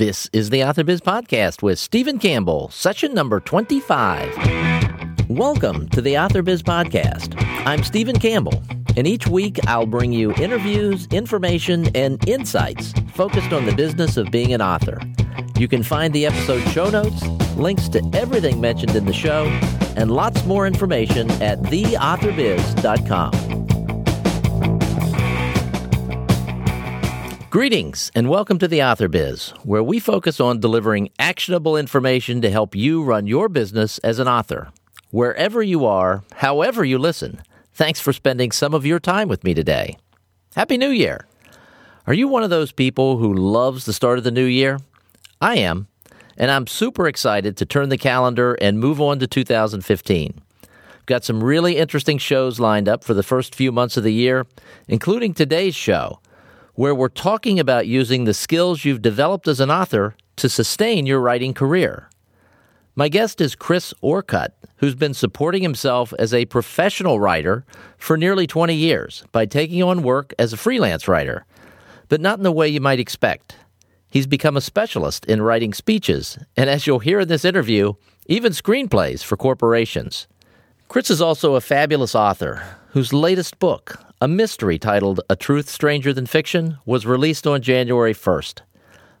This is the AuthorBiz Podcast with Stephen Campbell, session number 25. Welcome to the AuthorBiz Podcast. I'm Stephen Campbell, and each week I'll bring you interviews, information, and insights focused on the business of being an author. You can find the episode show notes, links to everything mentioned in the show, and lots more information at theauthorbiz.com. Greetings and welcome to the Author Biz, where we focus on delivering actionable information to help you run your business as an author. Wherever you are, however you listen, thanks for spending some of your time with me today. Happy New Year! Are you one of those people who loves the start of the new year? I am, and I'm super excited to turn the calendar and move on to 2015. Got some really interesting shows lined up for the first few months of the year, including today's show where we're talking about using the skills you've developed as an author to sustain your writing career. My guest is Chris Orcutt, who's been supporting himself as a professional writer for nearly 20 years by taking on work as a freelance writer, but not in the way you might expect. He's become a specialist in writing speeches, and as you'll hear in this interview, even screenplays for corporations. Chris is also a fabulous author whose latest book, a mystery titled A Truth Stranger Than Fiction was released on January 1st.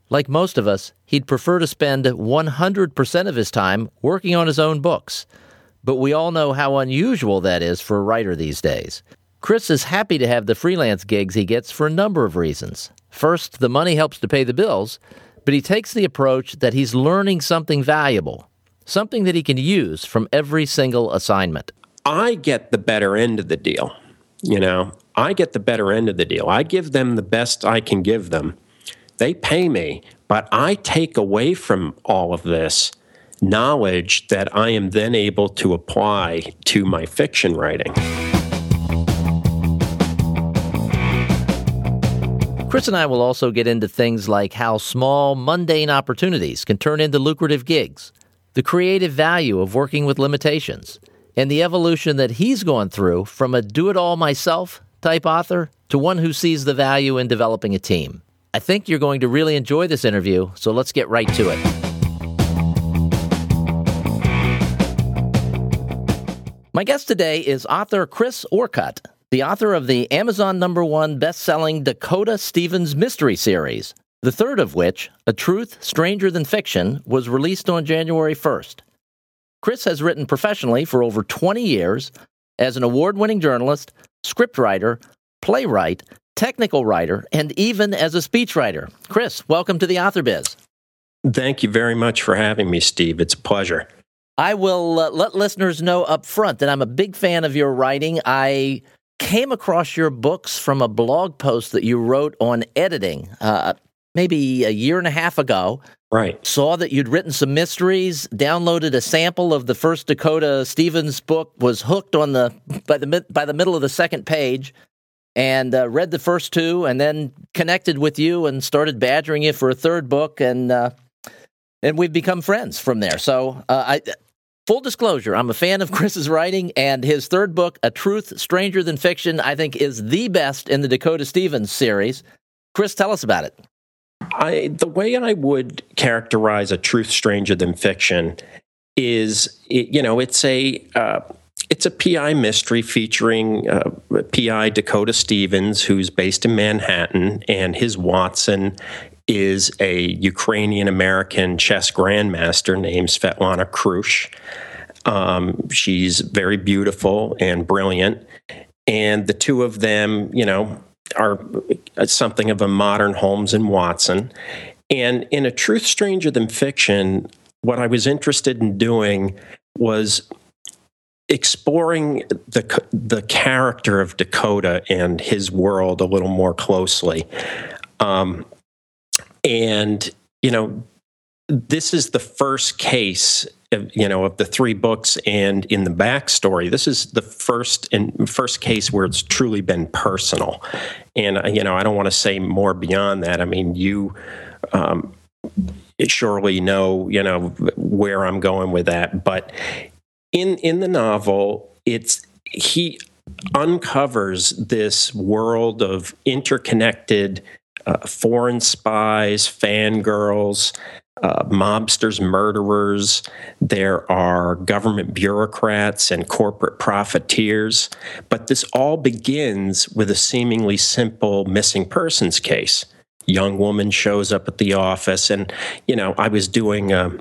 Like most of us, he'd prefer to spend 100% of his time working on his own books. But we all know how unusual that is for a writer these days. Chris is happy to have the freelance gigs he gets for a number of reasons. First, the money helps to pay the bills, but he takes the approach that he's learning something valuable, something that he can use from every single assignment. I get the better end of the deal. You know, I get the better end of the deal. I give them the best I can give them. They pay me, but I take away from all of this knowledge that I am then able to apply to my fiction writing. Chris and I will also get into things like how small, mundane opportunities can turn into lucrative gigs, the creative value of working with limitations, and the evolution that he's gone through from a do it all myself type author to one who sees the value in developing a team. I think you're going to really enjoy this interview, so let's get right to it. My guest today is author Chris Orcutt, the author of the Amazon number one best-selling Dakota Stevens mystery series, the third of which, A Truth Stranger Than Fiction, was released on January 1st. Chris has written professionally for over 20 years as an award winning journalist, scriptwriter, playwright, technical writer, and even as a speechwriter. Chris, welcome to the Author Biz. Thank you very much for having me, Steve. It's a pleasure. I will uh, let listeners know up front that I'm a big fan of your writing. I came across your books from a blog post that you wrote on editing uh, maybe a year and a half ago. Right. Saw that you'd written some mysteries, downloaded a sample of the first Dakota Stevens book, was hooked on the by the by the middle of the second page, and uh, read the first two, and then connected with you and started badgering you for a third book, and uh, and we've become friends from there. So uh, I. Full disclosure, I'm a fan of Chris's writing, and his third book, A Truth Stranger Than Fiction, I think is the best in the Dakota Stevens series. Chris, tell us about it. I the way I would characterize a truth stranger than fiction is, it, you know, it's a uh, it's a PI mystery featuring uh, PI Dakota Stevens, who's based in Manhattan, and his Watson is a Ukrainian American chess grandmaster named Svetlana Krush. Um, she's very beautiful and brilliant. And the two of them, you know, are something of a modern Holmes and Watson. And in A Truth Stranger Than Fiction, what I was interested in doing was exploring the the character of Dakota and his world a little more closely. Um, and you know, this is the first case you know of the three books and in the backstory this is the first and first case where it's truly been personal. And uh, you know i don't want to say more beyond that. I mean you um, surely know you know where i'm going with that. But in in the novel it's he uncovers this world of interconnected uh, foreign spies, fangirls, uh, mobsters, murderers. There are government bureaucrats and corporate profiteers. But this all begins with a seemingly simple missing persons case. Young woman shows up at the office, and you know, I was doing a,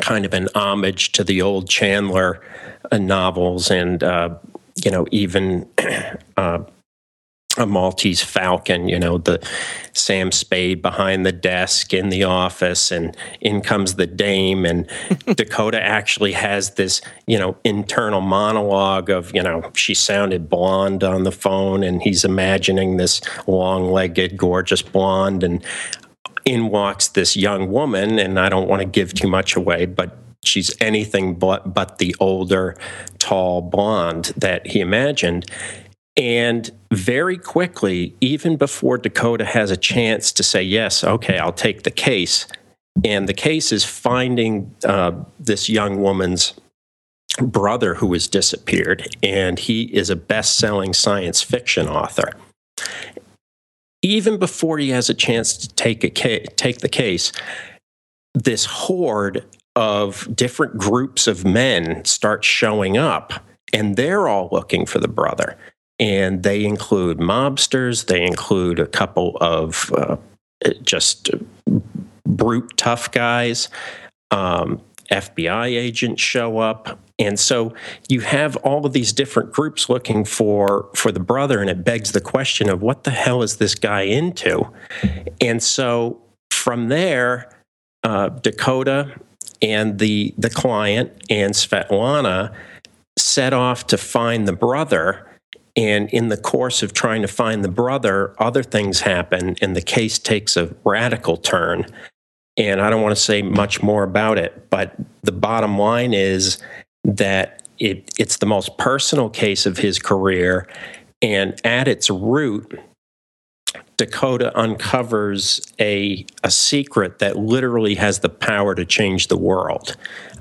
kind of an homage to the old Chandler uh, novels, and uh, you know, even uh, a Maltese Falcon, you know, the Sam Spade behind the desk in the office, and in comes the dame. And Dakota actually has this, you know, internal monologue of, you know, she sounded blonde on the phone, and he's imagining this long legged, gorgeous blonde. And in walks this young woman, and I don't want to give too much away, but she's anything but, but the older, tall blonde that he imagined and very quickly, even before Dakota has a chance to say, yes, okay, I'll take the case, and the case is finding uh, this young woman's brother who has disappeared, and he is a best selling science fiction author. Even before he has a chance to take, a ca- take the case, this horde of different groups of men start showing up, and they're all looking for the brother and they include mobsters. They include a couple of uh, just brute tough guys. Um, FBI agents show up, and so you have all of these different groups looking for for the brother, and it begs the question of what the hell is this guy into? And so from there, uh, Dakota and the the client and Svetlana set off to find the brother and in the course of trying to find the brother, other things happen, and the case takes a radical turn. And I don't want to say much more about it, but the bottom line is that it, it's the most personal case of his career. And at its root, Dakota uncovers a, a secret that literally has the power to change the world.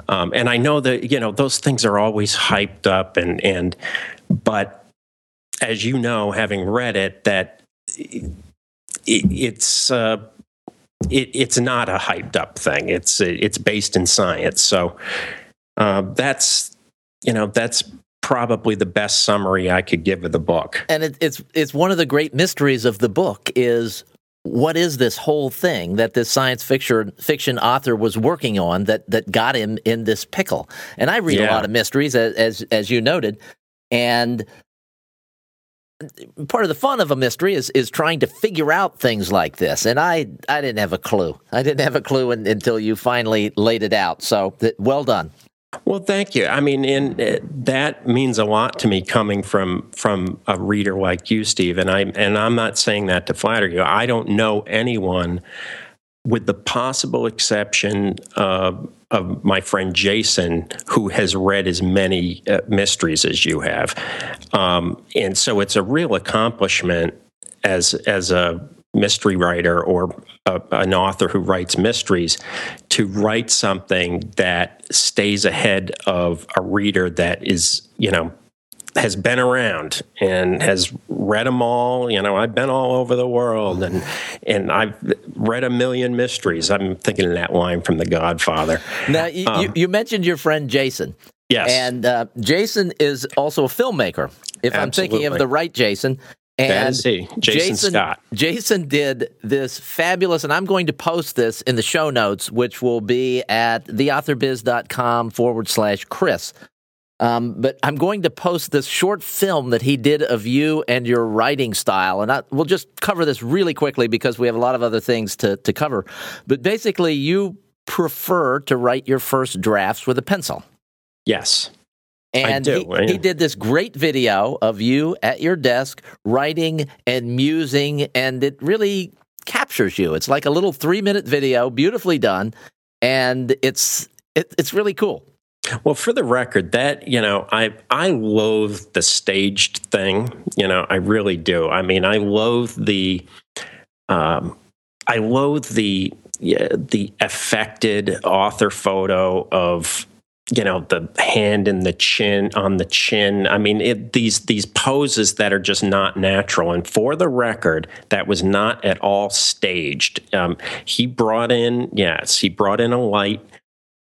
Um, and I know that, you know, those things are always hyped up and, and, but as you know, having read it, that it, it's uh, it, it's not a hyped up thing. It's it's based in science. So uh, that's you know that's probably the best summary I could give of the book. And it, it's it's one of the great mysteries of the book is what is this whole thing that this science fiction fiction author was working on that that got him in this pickle? And I read yeah. a lot of mysteries, as, as as you noted, and part of the fun of a mystery is is trying to figure out things like this. And I I didn't have a clue. I didn't have a clue in, until you finally laid it out. So th- well done. Well, thank you. I mean, and uh, that means a lot to me coming from from a reader like you, Steve. And I and I'm not saying that to flatter you. I don't know anyone, with the possible exception of of my friend Jason, who has read as many uh, mysteries as you have, um, and so it's a real accomplishment as as a mystery writer or a, an author who writes mysteries to write something that stays ahead of a reader that is you know has been around and has read them all. You know, I've been all over the world and and I've read a million mysteries. I'm thinking of that line from The Godfather. Now, you, um, you mentioned your friend Jason. Yes. And uh, Jason is also a filmmaker, if Absolutely. I'm thinking of the right Jason. And that is he, Jason, Jason Scott. Jason did this fabulous, and I'm going to post this in the show notes, which will be at theauthorbiz.com forward slash Chris. Um, but I'm going to post this short film that he did of you and your writing style. And I, we'll just cover this really quickly because we have a lot of other things to, to cover. But basically, you prefer to write your first drafts with a pencil. Yes. And he, he, did this great video of you at your desk writing and musing, and it really captures you. It's like a little three minute video, beautifully done, and it's it, it's really cool. Well, for the record, that you know, I I loathe the staged thing. You know, I really do. I mean, I loathe the, um, I loathe the the affected author photo of you know the hand in the chin on the chin i mean it, these these poses that are just not natural and for the record that was not at all staged um, he brought in yes he brought in a light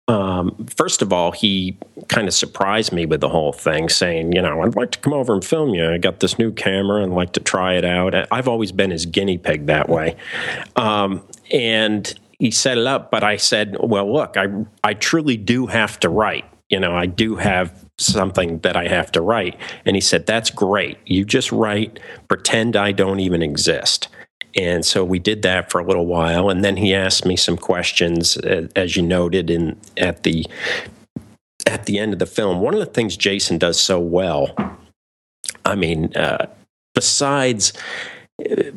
um, first of all, he kind of surprised me with the whole thing, saying, you know, I'd like to come over and film you. I got this new camera and like to try it out. I've always been his guinea pig that way. Um, and he set it up, but I said, well, look, I, I truly do have to write. You know, I do have something that I have to write. And he said, that's great. You just write, pretend I don't even exist. And so we did that for a little while, and then he asked me some questions, as you noted in at the at the end of the film. One of the things Jason does so well, I mean, uh, besides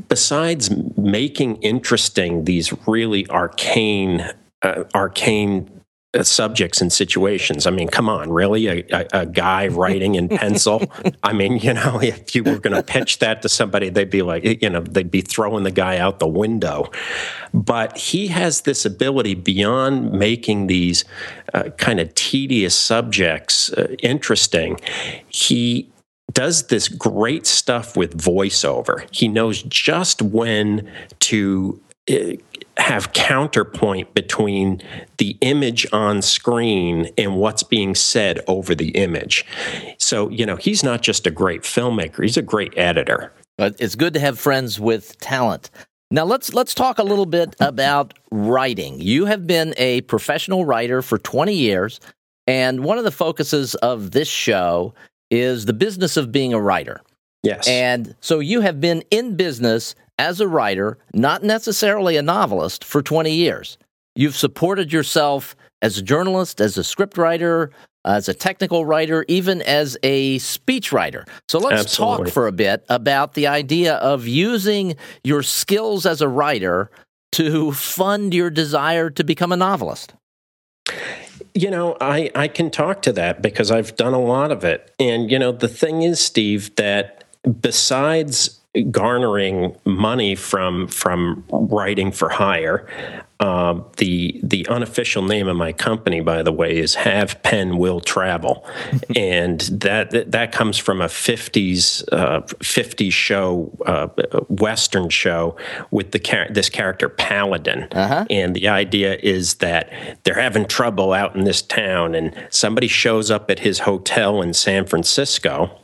besides making interesting these really arcane uh, arcane uh, subjects and situations. I mean, come on, really? A, a, a guy writing in pencil? I mean, you know, if you were going to pitch that to somebody, they'd be like, you know, they'd be throwing the guy out the window. But he has this ability beyond making these uh, kind of tedious subjects uh, interesting. He does this great stuff with voiceover. He knows just when to uh, have counterpoint between the image on screen and what's being said over the image. So, you know, he's not just a great filmmaker, he's a great editor. But it's good to have friends with talent. Now let's let's talk a little bit about writing. You have been a professional writer for 20 years, and one of the focuses of this show is the business of being a writer. Yes. And so you have been in business as a writer, not necessarily a novelist, for 20 years. You've supported yourself as a journalist, as a scriptwriter, as a technical writer, even as a speechwriter. So let's Absolutely. talk for a bit about the idea of using your skills as a writer to fund your desire to become a novelist. You know, I, I can talk to that because I've done a lot of it. And, you know, the thing is, Steve, that besides garnering money from from writing for hire. Um, the the unofficial name of my company, by the way, is Have Pen Will Travel, and that that comes from a '50s uh, '50s show, uh, Western show with the char- this character Paladin, uh-huh. and the idea is that they're having trouble out in this town, and somebody shows up at his hotel in San Francisco,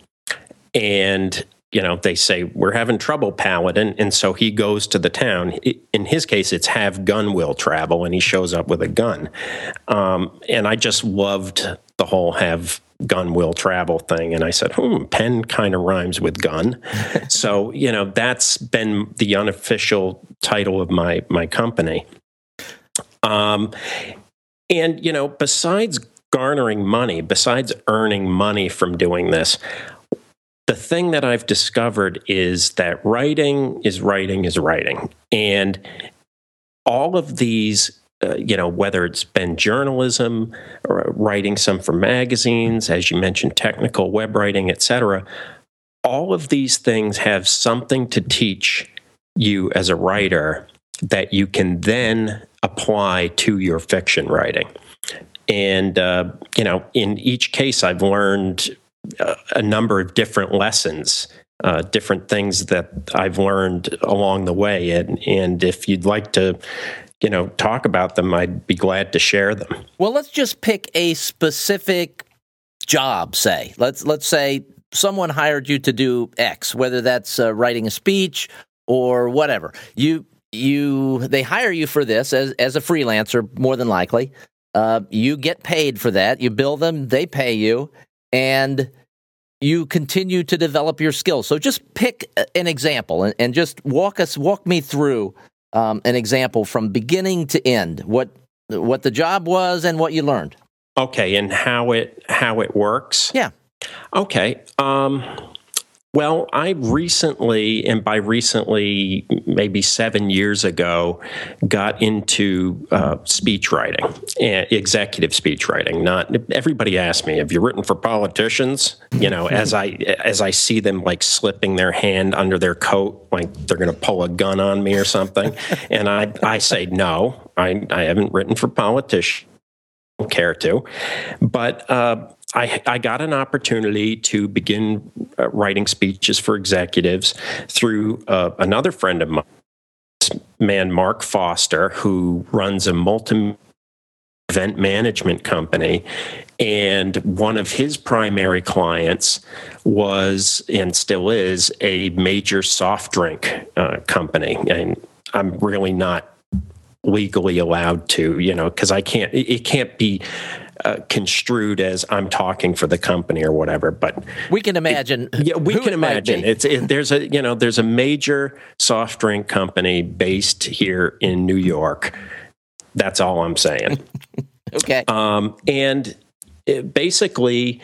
and you know, they say, We're having trouble, Paladin. And so he goes to the town. In his case, it's have gun will travel, and he shows up with a gun. Um, and I just loved the whole have gun will travel thing. And I said, hmm, pen kind of rhymes with gun. so, you know, that's been the unofficial title of my, my company. Um, and, you know, besides garnering money, besides earning money from doing this, the thing that I've discovered is that writing is writing is writing. And all of these, uh, you know, whether it's been journalism or writing some for magazines, as you mentioned, technical web writing, etc., all of these things have something to teach you as a writer that you can then apply to your fiction writing. And, uh, you know, in each case, I've learned a number of different lessons, uh, different things that I've learned along the way. And, and if you'd like to, you know, talk about them, I'd be glad to share them. Well, let's just pick a specific job. Say, let's let's say someone hired you to do X, whether that's uh, writing a speech or whatever. You you they hire you for this as as a freelancer, more than likely. Uh, you get paid for that. You bill them, they pay you, and you continue to develop your skills. So just pick an example and, and just walk us, walk me through um, an example from beginning to end. What what the job was and what you learned. Okay, and how it how it works. Yeah. Okay. Um, well, I recently, and by recently, maybe seven years ago, got into uh, speech writing, executive speech writing. Not everybody asked me, "Have you written for politicians?" You know, as I as I see them like slipping their hand under their coat, like they're going to pull a gun on me or something, and I I say no, I I haven't written for politicians care to. But uh, I, I, got an opportunity to begin uh, writing speeches for executives through uh, another friend of mine, man Mark Foster, who runs a multi event management company. And one of his primary clients was and still is a major soft drink uh, company. And I'm really not legally allowed to, you know, because I can't, it can't be uh, construed as I'm talking for the company or whatever. But we can imagine. It, yeah, we can imagine. It's it, there's a you know there's a major soft drink company based here in New York. That's all I'm saying. okay. Um, and basically,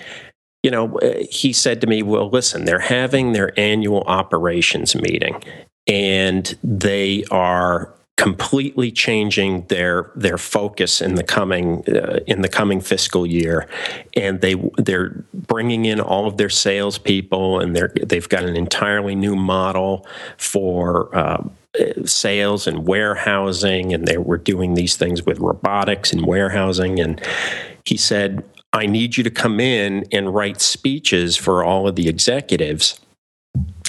you know, uh, he said to me, "Well, listen, they're having their annual operations meeting, and they are completely changing their their focus in the coming uh, in the coming fiscal year, and they they're bringing in all of their salespeople, and they're they've got an entirely new model for. Uh, sales and warehousing, and they were doing these things with robotics and warehousing. And he said, I need you to come in and write speeches for all of the executives.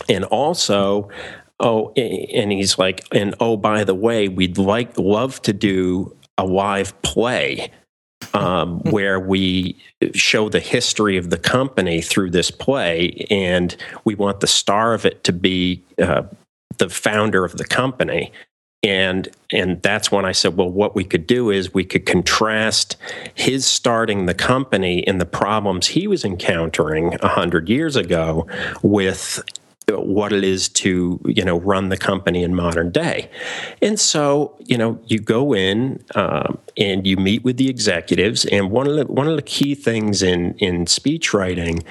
And also, oh, and he's like, and oh, by the way, we'd like love to do a live play um, where we show the history of the company through this play, and we want the star of it to be uh, the founder of the company. And and that's when I said, well, what we could do is we could contrast his starting the company and the problems he was encountering a hundred years ago with what it is to you know run the company in modern day. And so you know you go in um, and you meet with the executives and one of the one of the key things in in speech writing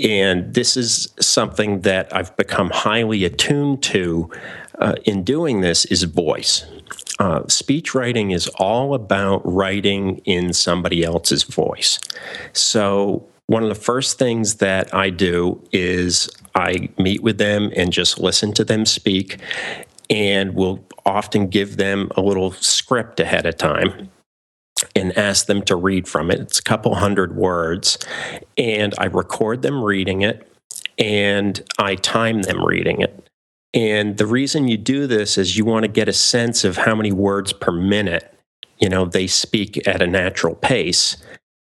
and this is something that I've become highly attuned to uh, in doing this is voice. Uh, speech writing is all about writing in somebody else's voice. So one of the first things that I do is I meet with them and just listen to them speak, and will often give them a little script ahead of time and ask them to read from it. It's a couple hundred words, and I record them reading it and I time them reading it. And the reason you do this is you want to get a sense of how many words per minute, you know, they speak at a natural pace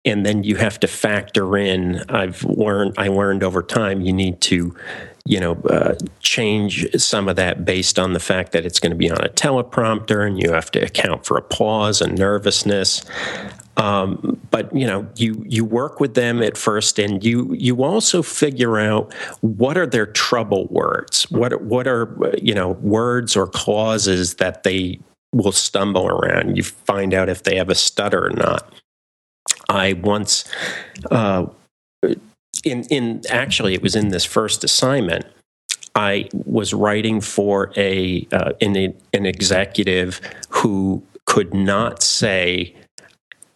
and then you have to factor in i've learned i learned over time you need to you know uh, change some of that based on the fact that it's going to be on a teleprompter and you have to account for applause and nervousness. Um, but you know you you work with them at first and you you also figure out what are their trouble words? What what are you know words or clauses that they will stumble around? You find out if they have a stutter or not I once, uh, in in actually, it was in this first assignment. I was writing for a uh, an, an executive who could not say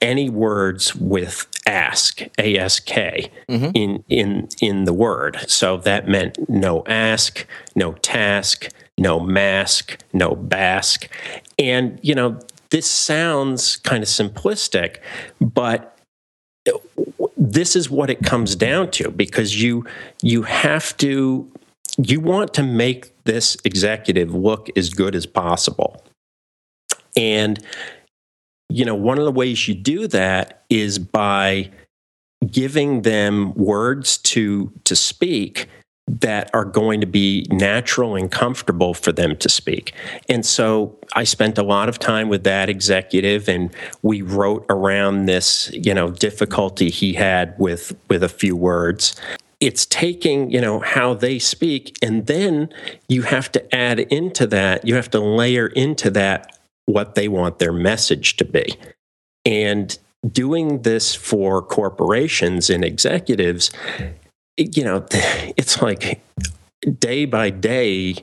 any words with ask ask mm-hmm. in in in the word so that meant no ask no task no mask no bask and you know this sounds kind of simplistic but this is what it comes down to because you you have to you want to make this executive look as good as possible. And you know one of the ways you do that is by giving them words to to speak that are going to be natural and comfortable for them to speak. And so I spent a lot of time with that executive and we wrote around this, you know, difficulty he had with with a few words. It's taking, you know, how they speak and then you have to add into that, you have to layer into that what they want their message to be. And doing this for corporations and executives you know, it's like day by day.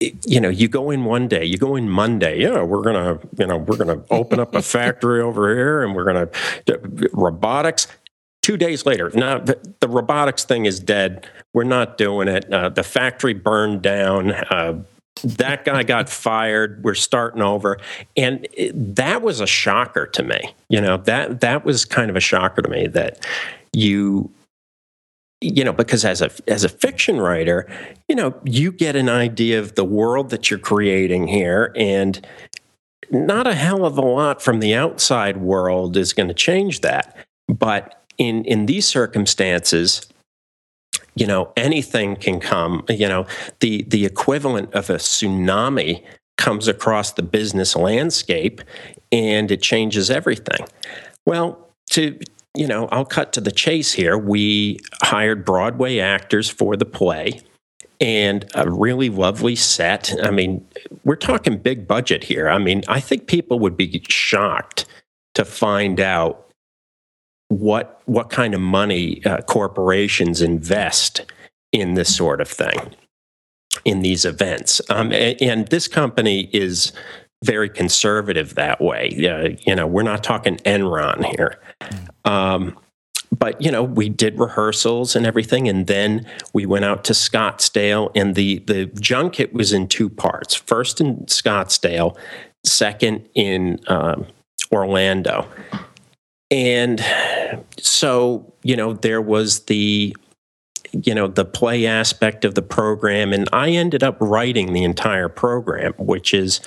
You know, you go in one day, you go in Monday. Yeah, we're gonna, you know, we're gonna open up a factory over here, and we're gonna robotics. Two days later, now the, the robotics thing is dead. We're not doing it. Uh, the factory burned down. Uh, that guy got fired. We're starting over, and it, that was a shocker to me. You know that that was kind of a shocker to me that you you know because as a as a fiction writer you know you get an idea of the world that you're creating here and not a hell of a lot from the outside world is going to change that. But in in these circumstances you know anything can come you know the the equivalent of a tsunami comes across the business landscape and it changes everything. Well to you know i'll cut to the chase here. We hired broadway actors for the play and a really lovely set. I mean we're talking big budget here. I mean i think people would be shocked to find out what what kind of money uh, corporations invest in this sort of thing in these events. Um, and, and, this company is very conservative that way. Uh, you know we're not talking enron here. Um, but you know we did rehearsals and everything and then we went out to scottsdale and the the junket was in two parts. First in scottsdale second in um, orlando. And so, you know, there was the you know the play aspect of the program and i ended up writing the entire program which is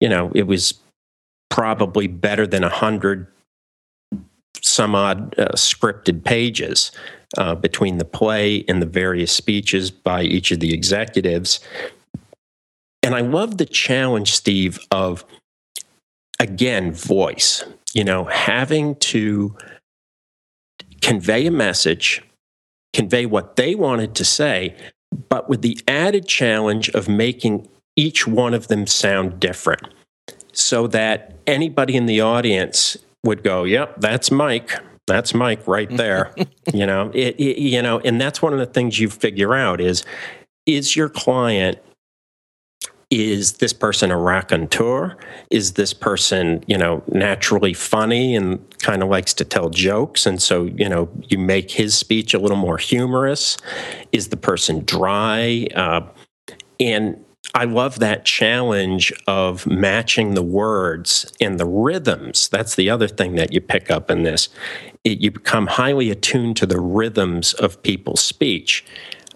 you know it was probably better than a hundred some odd uh, scripted pages uh, between the play and the various speeches by each of the executives. And i love the challenge steve of again voice you know, having to convey a message, convey what they wanted to say, but with the added challenge of making each one of them sound different so that anybody in the audience would go, yep, that's Mike. That's Mike right there. you know, it, it, you know, and that's one of the things you figure out is is your client is this person a raconteur? Is this person, you know, naturally funny and kind of likes to tell jokes? And so, you know, you make his speech a little more humorous? Is the person dry? Uh, and I love that challenge of matching the words and the rhythms. That's the other thing that you pick up in this. It, you become highly attuned to the rhythms of people's speech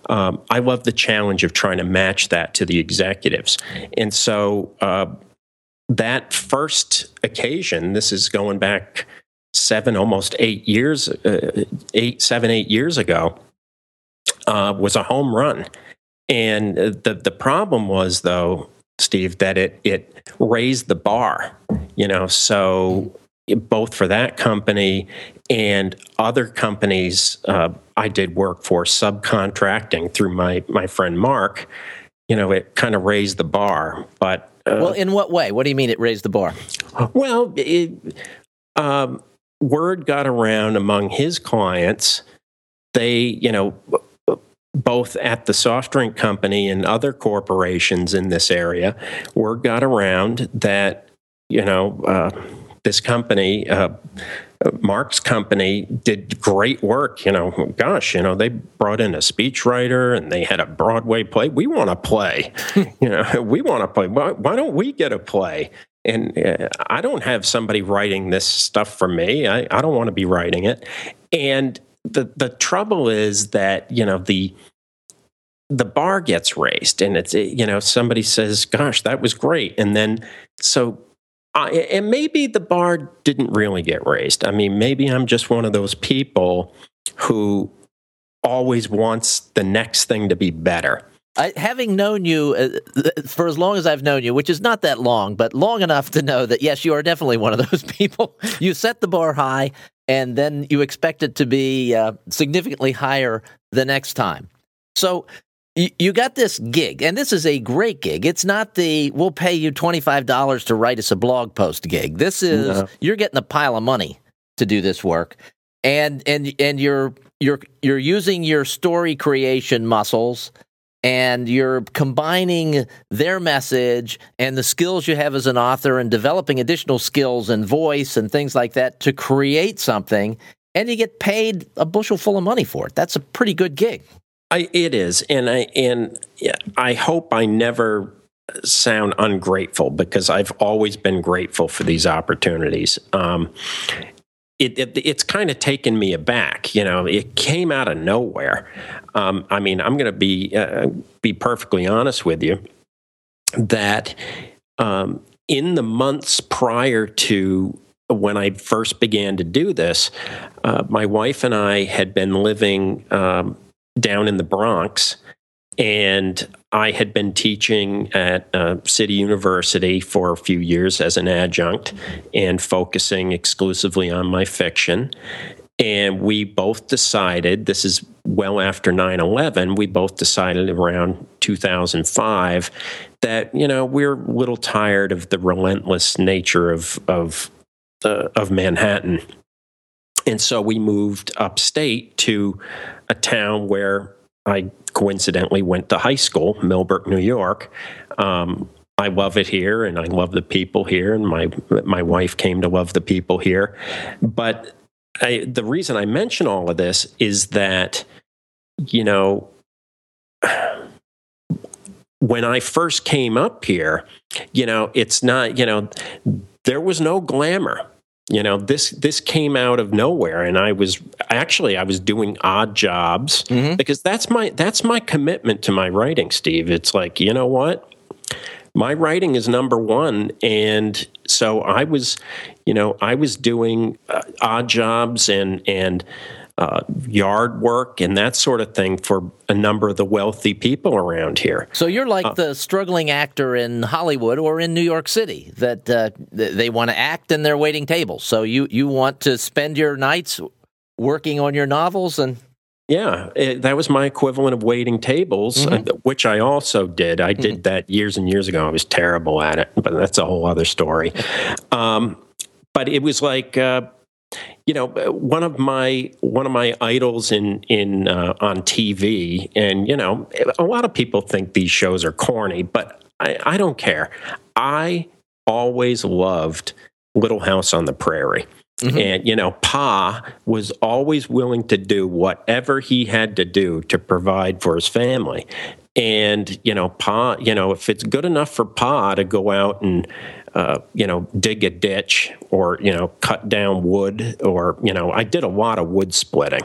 um, I love the challenge of trying to match that to the executives. And so uh, that first occasion, this is going back seven, almost eight years, uh, eight, seven, eight years ago, uh, was a home run. And the the problem was though, Steve, that it it raised the bar. You know, so both for that company and other companies uh, I did work for subcontracting through my my friend Mark. You know, it kind of raised the bar. But uh, well, in what way? What do you mean it raised the bar? Well, it, um, word got around among his clients. They, you know, both at the soft drink company and other corporations in this area, word got around that you know uh, this company, uh, Mark's company, did great work. You know, gosh, you know, they brought in a speechwriter and they had a Broadway play. We want to play. you know, we want to play. Why, why, don't we get a play? And uh, I don't have somebody writing this stuff for me. I, I don't want to be writing it. And the the trouble is that you know the the bar gets raised and it's you know somebody says gosh that was great and then so uh, and maybe the bar didn't really get raised. I mean, maybe I'm just one of those people who always wants the next thing to be better. I, having known you uh, for as long as I've known you, which is not that long, but long enough to know that yes, you are definitely one of those people. You set the bar high, and then you expect it to be uh, significantly higher the next time. So you got this gig, and this is a great gig. It's not the we'll pay you $25 to write us a blog post gig. This is no. you're getting a pile of money to do this work. And and and you're you're you're using your story creation muscles and you're combining their message and the skills you have as an author and developing additional skills and voice and things like that to create something and you get paid a bushel full of money for it. That's a pretty good gig. I, it is, and I and I hope I never sound ungrateful because I've always been grateful for these opportunities. Um, it, it, it's kind of taken me aback. You know, it came out of nowhere. Um, I mean, I'm going to be uh, be perfectly honest with you that um, in the months prior to when I first began to do this, uh, my wife and I had been living um, down in the Bronx, and I had been teaching at uh, City University for a few years as an adjunct and focusing exclusively on my fiction. And we both decided, this is well after 9 11, we both decided around 2005 that, you know, we're a little tired of the relentless nature of, of, uh, of Manhattan. And so we moved upstate to a town where I coincidentally went to high school, Millbrook, New York. Um, I love it here, and I love the people here, and my my wife came to love the people here. But I, the reason I mention all of this is that, you know, when I first came up here, you know, it's not, you know, there was no glamour you know this this came out of nowhere and i was actually i was doing odd jobs mm-hmm. because that's my that's my commitment to my writing steve it's like you know what my writing is number one and so i was you know i was doing uh, odd jobs and and uh, yard work and that sort of thing for a number of the wealthy people around here. So you're like uh, the struggling actor in Hollywood or in New York City that uh, they want to act and they're waiting tables. So you you want to spend your nights working on your novels and yeah, it, that was my equivalent of waiting tables, mm-hmm. uh, which I also did. I did mm-hmm. that years and years ago. I was terrible at it, but that's a whole other story. Um, but it was like uh, you know one of my one of my idols in in uh, on TV and you know a lot of people think these shows are corny but I, I don't care. I always loved Little House on the Prairie. Mm-hmm. and you know Pa was always willing to do whatever he had to do to provide for his family and you know Pa you know if it's good enough for Pa to go out and uh, you know, dig a ditch or, you know, cut down wood or, you know, I did a lot of wood splitting.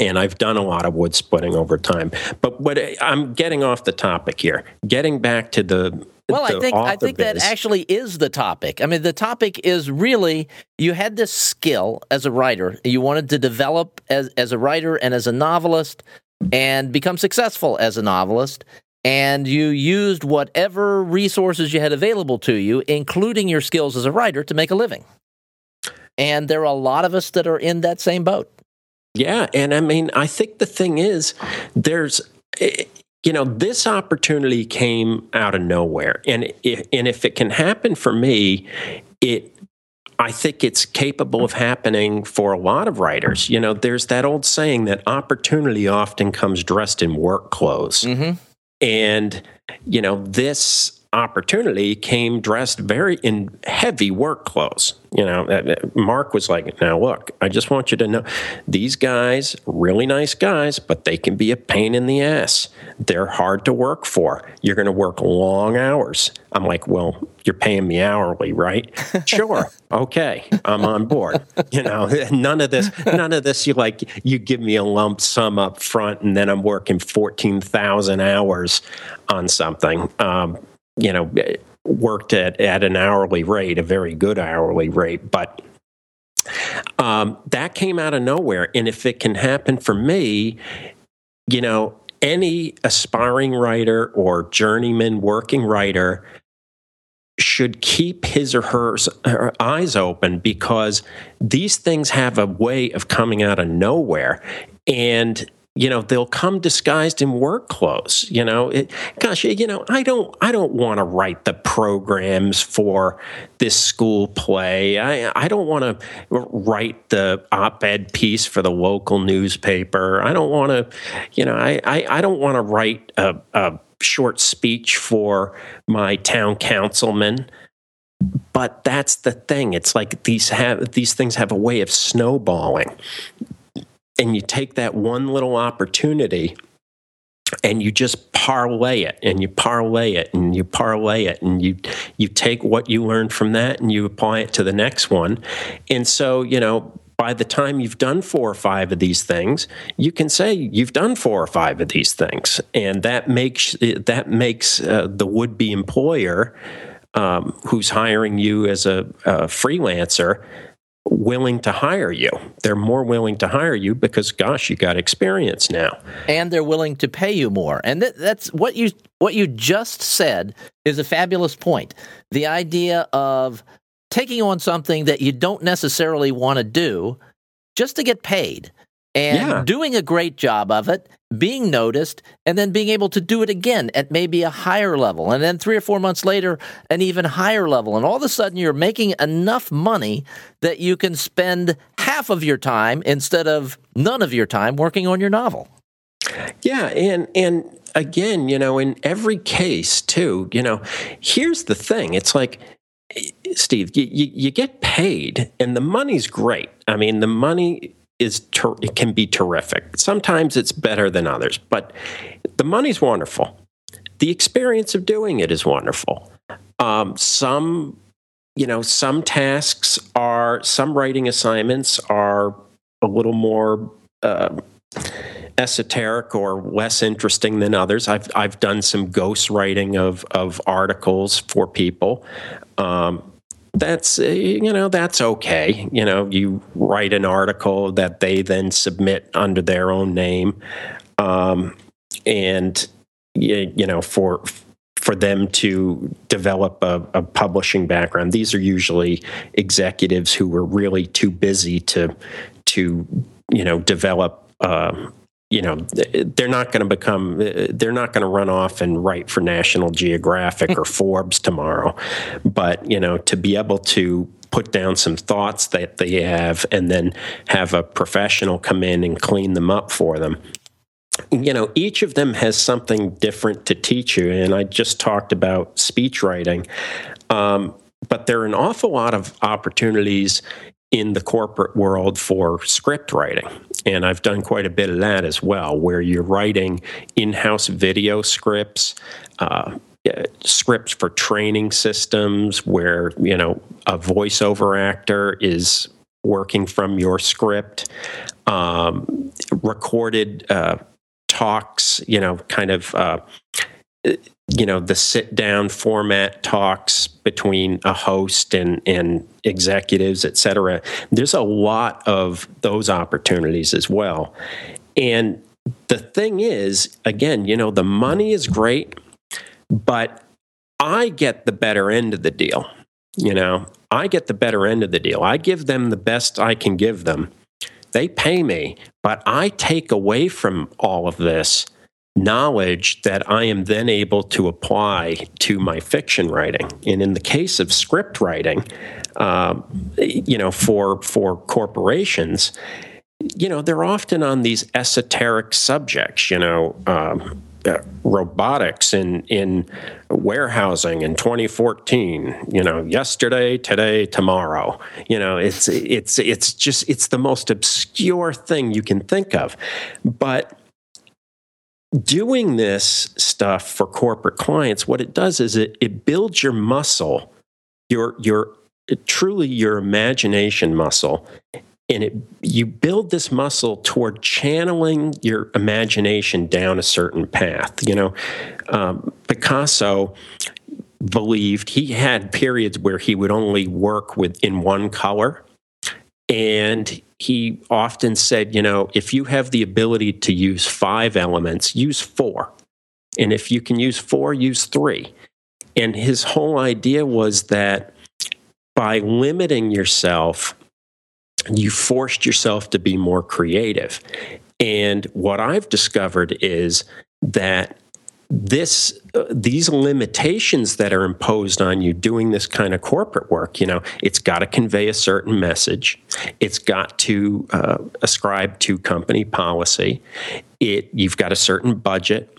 And I've done a lot of wood splitting over time. But what I'm getting off the topic here, getting back to the well, I think I think biz. that actually is the topic. I mean, the topic is really you had this skill as a writer. You wanted to develop as as a writer and as a novelist and become successful as a novelist and you used whatever resources you had available to you, including your skills as a writer, to make a living. And there are a lot of us that are in that same boat. Yeah. And I mean, I think the thing is, there's, eh, you know, this opportunity came out of nowhere. And, and if it can happen for me, it I think it's capable of happening for a lot of writers. You know, there's that old saying that opportunity often comes dressed in work clothes. Mm-hmm. And, you know, this opportunity came dressed very in heavy work clothes. You know, Mark was like, now look, I just want you to know these guys, really nice guys, but they can be a pain in the ass. They're hard to work for. You're going to work long hours. I'm like, well, you're paying me hourly, right? sure. Okay. I'm on board. You know, none of this, none of this, you like, you give me a lump sum up front and then I'm working 14,000 hours on something. Um, you know, worked at, at an hourly rate, a very good hourly rate, but um, that came out of nowhere. And if it can happen for me, you know, any aspiring writer or journeyman working writer should keep his or her, her, eyes open because these things have a way of coming out of nowhere. And you know they'll come disguised in work clothes you know? It, gosh you know i don't i don't want to write the programs for this school play. I i don't want to write the op-ed piece for the local newspaper. I don't want to you know i i, I don't want to write a, a short speech for my town councilman. But that's the thing. It's like these have these things have a way of snowballing and you take that one little opportunity and you just parlay it and you parlay it and you parlay it and you you take what you learned from that and you apply it to the next one. And so you know by the time you've done four or five of these things you can say you've done four or five of these things. And that makes that makes uh, the would-be employer um, who's hiring you as a, a freelancer willing to hire you. They're more willing to hire you because, gosh, you got experience now, and they're willing to pay you more. And th- that's what you what you just said is a fabulous point. The idea of taking on something that you don't necessarily want to do just to get paid and yeah. doing a great job of it, being noticed, and then being able to do it again at maybe a higher level. And then three or four months later, an even higher level. And all of a sudden, you're making enough money that you can spend half of your time instead of none of your time working on your novel. Yeah. And, and, Again, you know, in every case, too, you know, here's the thing. It's like, eh, Steve, you, you, you, get paid and the money's great. I mean, the money is ter- it can be terrific. Sometimes it's better than others, but the money's wonderful. The experience of doing it is wonderful. Um, some, you know, some tasks are some writing assignments are a little more uh, esoteric or less interesting than others. I've I've done some ghost writing of of articles for people. Um, that's uh, you know that's okay. You know you write an article that they then submit under their own name um, and you, you, know for for them to develop a, a, publishing background. These are usually executives who were really too busy to to you know develop um, you know they're not going to become they're not going to run off and write for national geographic or forbes tomorrow but you know to be able to put down some thoughts that they have and then have a professional come in and clean them up for them you know each of them has something different to teach you and i just talked about speech writing um, but there are an awful lot of opportunities in the corporate world for script writing. And I've done quite a bit of that as well, where you're writing in house video scripts. Uh, scripts for training systems where you know a voiceover actor is working from your script um, recorded uh, talks you know kind of uh, you know the sit down format talks between a host and and executives et cetera there's a lot of those opportunities as well. And the thing is again you know the money is great but i get the better end of the deal you know? I get the better end of the deal. I give them the best i can give them. They pay me but i take away from all of this knowledge that I am then able to apply to my fiction writing. And in the case of script writing, uh, you know, for for corporations, you know, they're often on these esoteric subjects. You know. Um, uh, robotics in in warehousing in 2014 you know yesterday today tomorrow you know it's it's it's just it's the most obscure thing you can think of but doing this stuff for corporate clients, what it does is it, it builds your muscle, your your truly your imagination muscle, and it you build this muscle toward channeling your imagination down a certain path. You know, um, Picasso believed he had periods where he would only work with in one color and he often said, you know, if you have the ability to use five elements, use four. And if you can use four, use three. And his whole idea was that by limiting yourself, you forced yourself to be more creative. And what I've discovered is that this uh, these limitations that are imposed on you doing this kind of corporate work you know it's got to convey a certain message. It's got to uh, ascribe to company policy. It you've got a certain budget.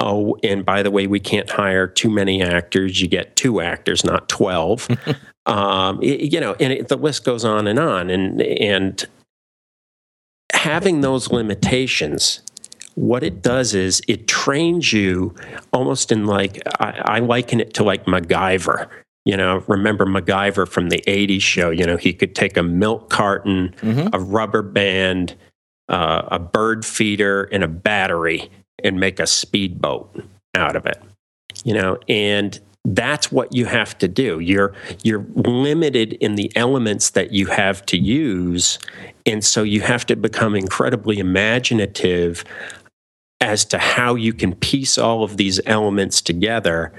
Oh and by the way we can't hire too many actors. You get two actors not 12 um, it, you know and it, the list goes on and on. And and having those limitations what it does is it trains you almost in like I, I liken it to like MacGyver you know, remember MacGyver from the 80s show, you know, he could take a milk carton, mm-hmm. a rubber band, uh, a bird feeder, and a battery and make a speedboat out of it. You know, and that's what you have to do. You're you're limited in the elements that you have to use, and so you have to become incredibly imaginative as to how you can piece all of these elements together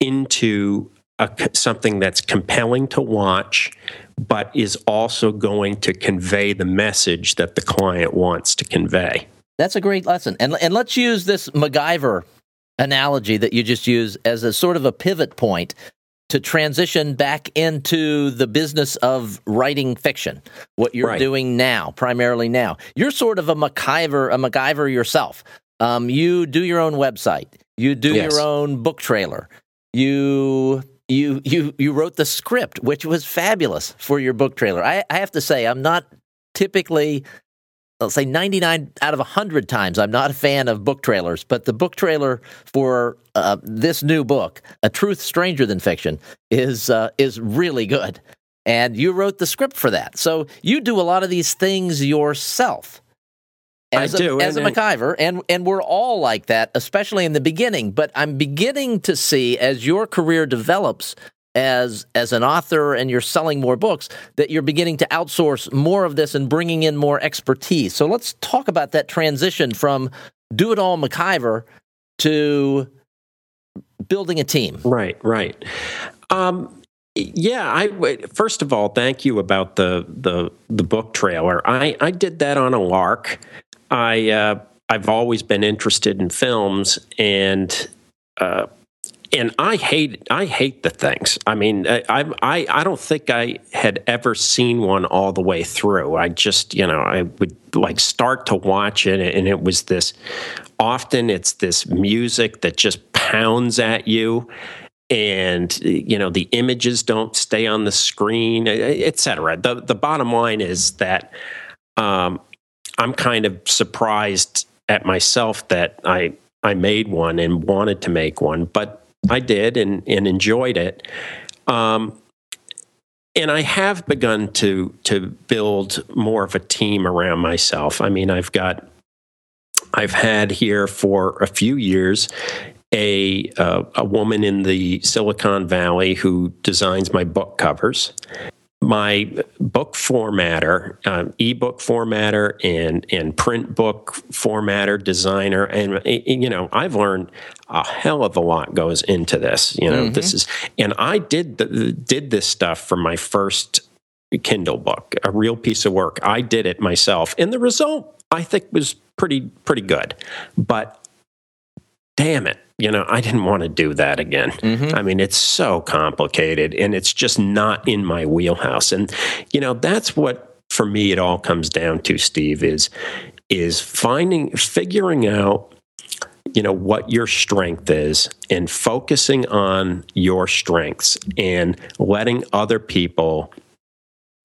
into a, something that's compelling to watch, but is also going to convey the message that the client wants to convey. That's a great lesson. And, and let's use this MacGyver analogy that you just used as a sort of a pivot point to transition back into the business of writing fiction, what you're right. doing now, primarily now. You're sort of a MacGyver, a MacGyver yourself. Um, you do your own website. You do yes. your own book trailer. You you you you wrote the script, which was fabulous for your book trailer. I, I have to say, I'm not typically, I'll say 99 out of 100 times, I'm not a fan of book trailers, but the book trailer for uh, this new book, A Truth Stranger Than Fiction, is uh, is really good. And you wrote the script for that, so you do a lot of these things yourself as I a, do, as a MacGyver, and and we're all like that, especially in the beginning. But I'm beginning to see as your career develops as as an author and you're selling more books that you're beginning to outsource more of this and bringing in more expertise. So let's talk about that transition from do it all MacGyver to building a team. Right, right. Um, yeah, I first of all, thank you about the the the book trailer. I I did that on a lark. I uh, I've always been interested in films, and uh, and I hate I hate the things. I mean, I, I I don't think I had ever seen one all the way through. I just you know I would like start to watch it, and it was this. Often it's this music that just pounds at you, and you know the images don't stay on the screen, etc. The the bottom line is that. Um, I'm kind of surprised at myself that I I made one and wanted to make one, but I did and, and enjoyed it. Um, and I have begun to to build more of a team around myself. I mean, I've got I've had here for a few years a uh, a woman in the Silicon Valley who designs my book covers my book formatter, um, ebook formatter, and and print book formatter designer, and you know, I've learned a hell of a lot goes into this. You know, mm-hmm. this is, and I did the, did this stuff for my first Kindle book, a real piece of work. I did it myself, and the result I think was pretty pretty good. But damn it, you know, I didn't want to do that again. Mm-hmm. I mean, it's so complicated and it's just not in my wheelhouse. And, you know, that's what for me it all comes down to, Steve, is is finding figuring out you know what your strength is and focusing on your strengths and letting other people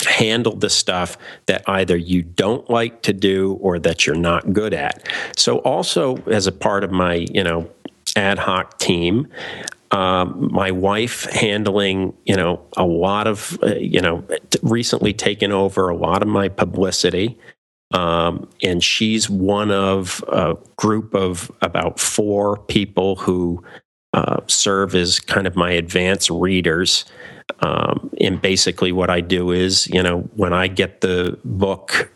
handle the stuff that either you don't like to do or that you're not good at. So also as a part of my, you know, ad hoc team. Um, my wife handling, you know, a lot of, uh, you know, t- recently taken over a lot of my publicity. Um, and she's one of a group of about four people who uh, serve as kind of my advanced readers. Um, and basically, what I do is, you know, when I get the book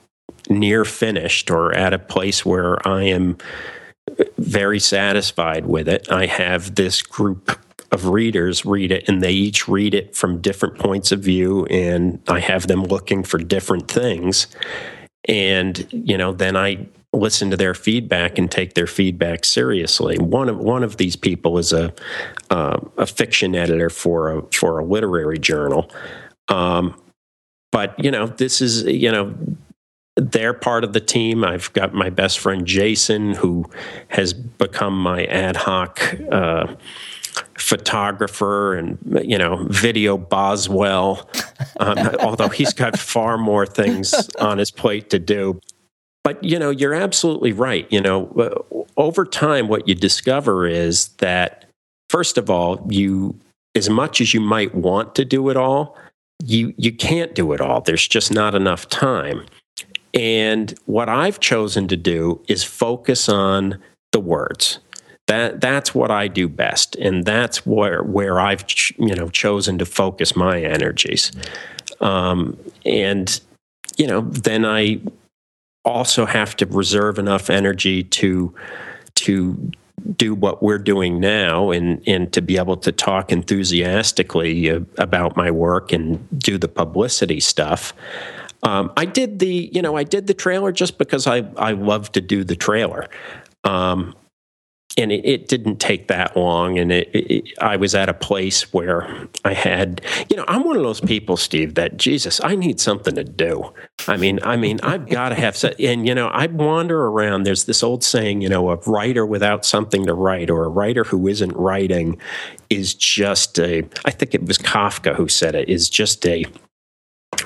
near finished or at a place where I am very satisfied with it. I have this group of readers read it and they each read it from different points of view and I have them looking for different things. And, you know, then I listen to their feedback and take their feedback seriously. One of one of these people is a uh, a fiction editor for a for a literary journal. Um, but you know, this is you know they're part of the team. I've got my best friend Jason, who has become my ad hoc uh, photographer and you know video Boswell. Um, although he's got far more things on his plate to do, but you know, you're absolutely right. You know, uh, over time, what you discover is that first of all, you as much as you might want to do it all, you you can't do it all. There's just not enough time. And what I've chosen to do is focus on the words. That that's what I do best, and that's where where I've ch- you know chosen to focus my energies. Um, and you know, then I also have to reserve enough energy to to do what we're doing now and and to be able to talk enthusiastically about my work and do the publicity stuff. Um, I did the you know I did the trailer just because I I love to do the trailer. Um, and it, it, didn't take that long and it, it, i was at a place where i had you know i'm one of those people steve that jesus i need something to do. I mean i mean i've got to have and you know i wander around. There's this old saying you know a writer without something to write or a writer who isn't writing is just a i think it was kafka who said it is just a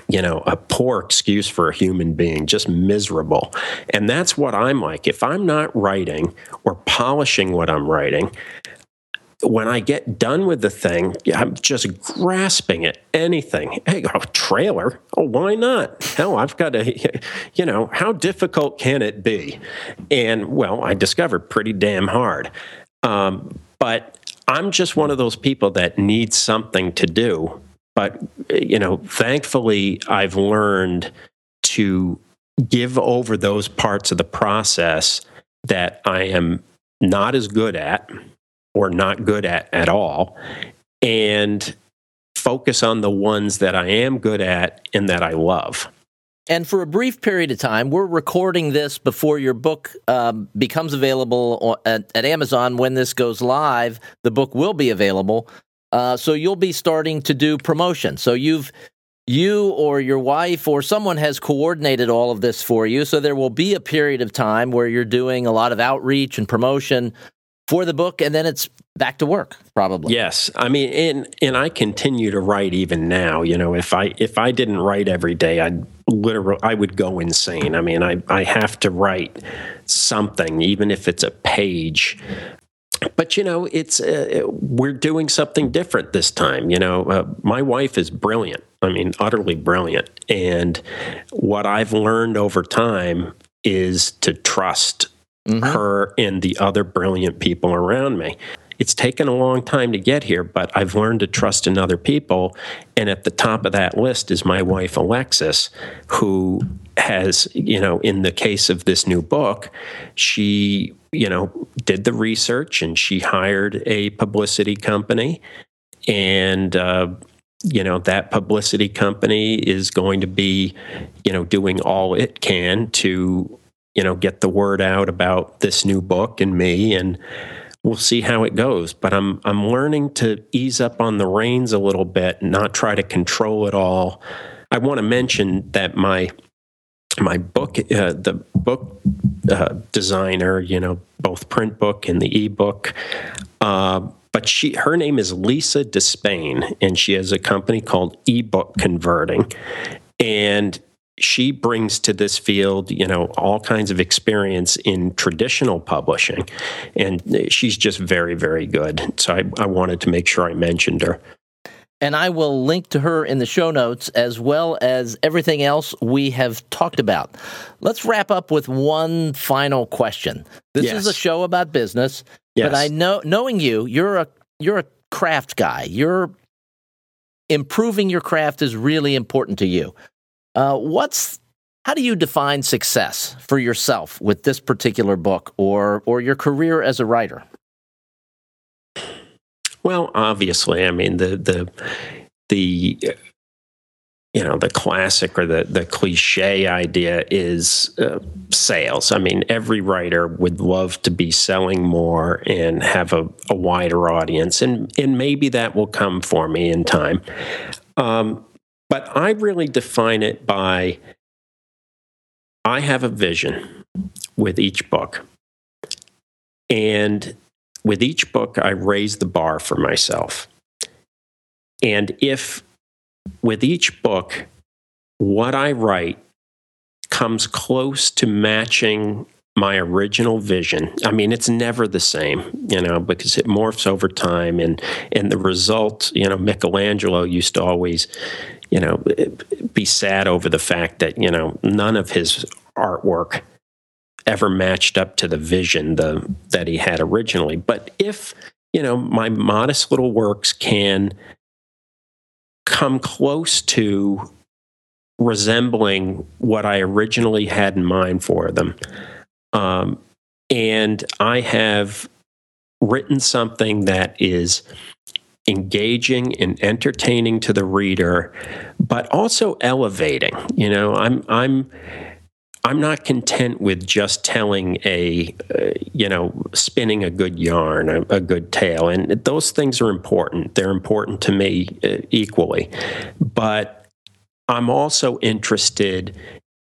you know, a poor excuse for a human being, just miserable. And that's what I'm like. If I'm not writing or polishing what I'm writing, when I get done with the thing, I'm just grasping at anything. Hey, a trailer? Oh, why not? Hell, I've got a, you know, how difficult can it be? And well, I discovered pretty damn hard. Um, but I'm just one of those people that needs something to do but, you know, thankfully, I've learned to give over those parts of the process that I am not as good at or not good at at all and focus on the ones that I am good at and that I love. And for a brief period of time, we're recording this before your book um, becomes available at, at, Amazon. When this goes live, the book will be available. Uh, so you'll be starting to do promotion. So you've you or your wife or someone has coordinated all of this for you. So there will be a period of time where you're doing a lot of outreach and promotion for the book, and then it's back to work probably yes i mean and and i continue to write even now you know if i if i didn't write every day i'd literally i would go insane i mean i i have to write something even if it's a page but you know it's uh, we're doing something different this time you know uh, my wife is brilliant. I mean utterly brilliant. And what i've learned over time is to trust mm-hmm. her and the other brilliant people around me it's taken a long time to get here, but I've learned to trust in other people. And at the top of that list is my wife, Alexis, who has, you know, in the case of this new book, she you know, did the research and she hired a publicity company. And, uh, you know, that publicity company is going to be, you know, doing all it can to, you know, get the word out about this new book and me. And, we'll see how it goes. But I'm I'm learning to ease up on the reins a little bit, not try to control it all. I want to mention that my my book, uh, the book uh, designer, you know, both print book and the ebook. Uh, but she, her name is Lisa Despain, and she has a company called Ebook Converting, and she brings to this field, you know, all kinds of experience in traditional publishing, and she's just very, very good. So I, I wanted to make sure I mentioned her and I will link to her in the show notes as well as everything else we have talked about. Let's wrap up with one final question. This yes. is a show about business, yes. but I know knowing you, you're a you're a craft guy. You're improving your craft is really important to you. Uh, what's how do you define success for yourself with this particular book or or your career as a writer? Well, obviously, I mean the the the you know the classic or the the cliche idea is uh, sales. I mean, every writer would love to be selling more and have a, a wider audience, and and maybe that will come for me in time. Um, but I really define it by I have a vision with each book, and with each book, I raise the bar for myself. And if with each book, what I write comes close to matching my original vision. I mean, it's never the same, you know, because it morphs over time, and and the result, you know, Michelangelo used to always, you know, be sad over the fact that you know none of his artwork ever matched up to the vision the that he had originally. But if you know my modest little works can come close to resembling what I originally had in mind for them. Um, and I have written something that is engaging and entertaining to the reader, but also elevating. You know, I'm I'm I'm not content with just telling a, uh, you know, spinning a good yarn, a, a, good tale. And those things are important. They're important to me uh, equally. But I'm also interested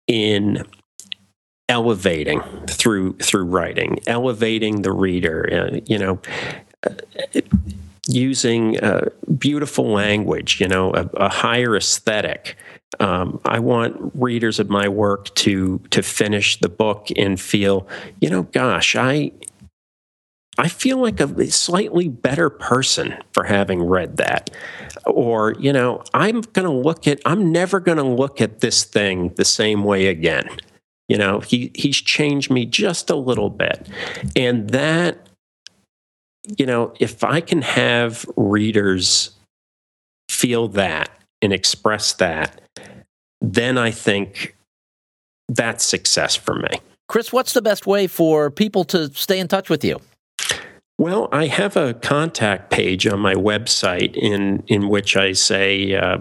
in elevating through through writing, elevating the reader. Uh, you know, uh, using uh, beautiful language. You know, a, a higher aesthetic. Um, I want readers of my work to to finish the book and feel, you know, gosh, I I feel like a slightly better person for having read that. Or, you know, I'm going to look at I'm never going to look at this thing the same way again. You know, he he's changed me just a little bit. And that you know, if I can have readers feel that and express that, then I think that's success for me. Chris, what's the best way for people to stay in touch with you? Well, I have a contact page on my website in in which I say, uh,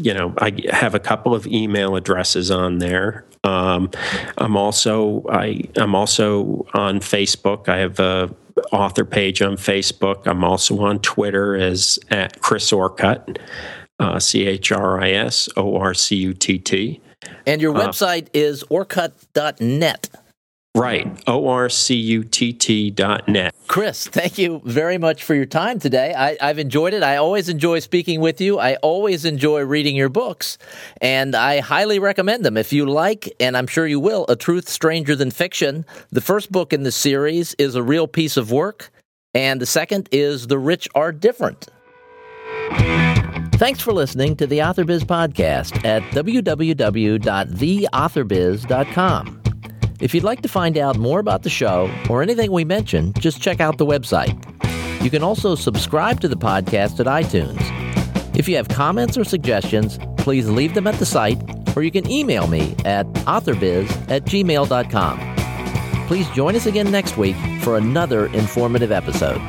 you know, I have a couple of email addresses on there. Um, I'm also I I'm also on Facebook. I have a author page on Facebook. I'm also on Twitter as at Chris Orcutt. Uh, C H R I S O R C U T T. And your uh, website uh, is orcutt.net. Right, O R C U T T dot net. Chris, thank you very much for your time today. I, have enjoyed it. I always enjoy speaking with you. I always enjoy reading your books, and I highly recommend them. If you like, and I'm sure you will, A Truth Stranger Than Fiction, the first book in the series is a real piece of work, and the second is The Rich Are Different. Thanks for listening to the AuthorBiz podcast at www.theauthorbiz.com. If you'd like to find out more about the show or anything we mention, just check out the website. You can also subscribe to the podcast at iTunes. If you have comments or suggestions, please leave them at the site or you can email me at authorbiz at gmail.com. Please join us again next week for another informative episode.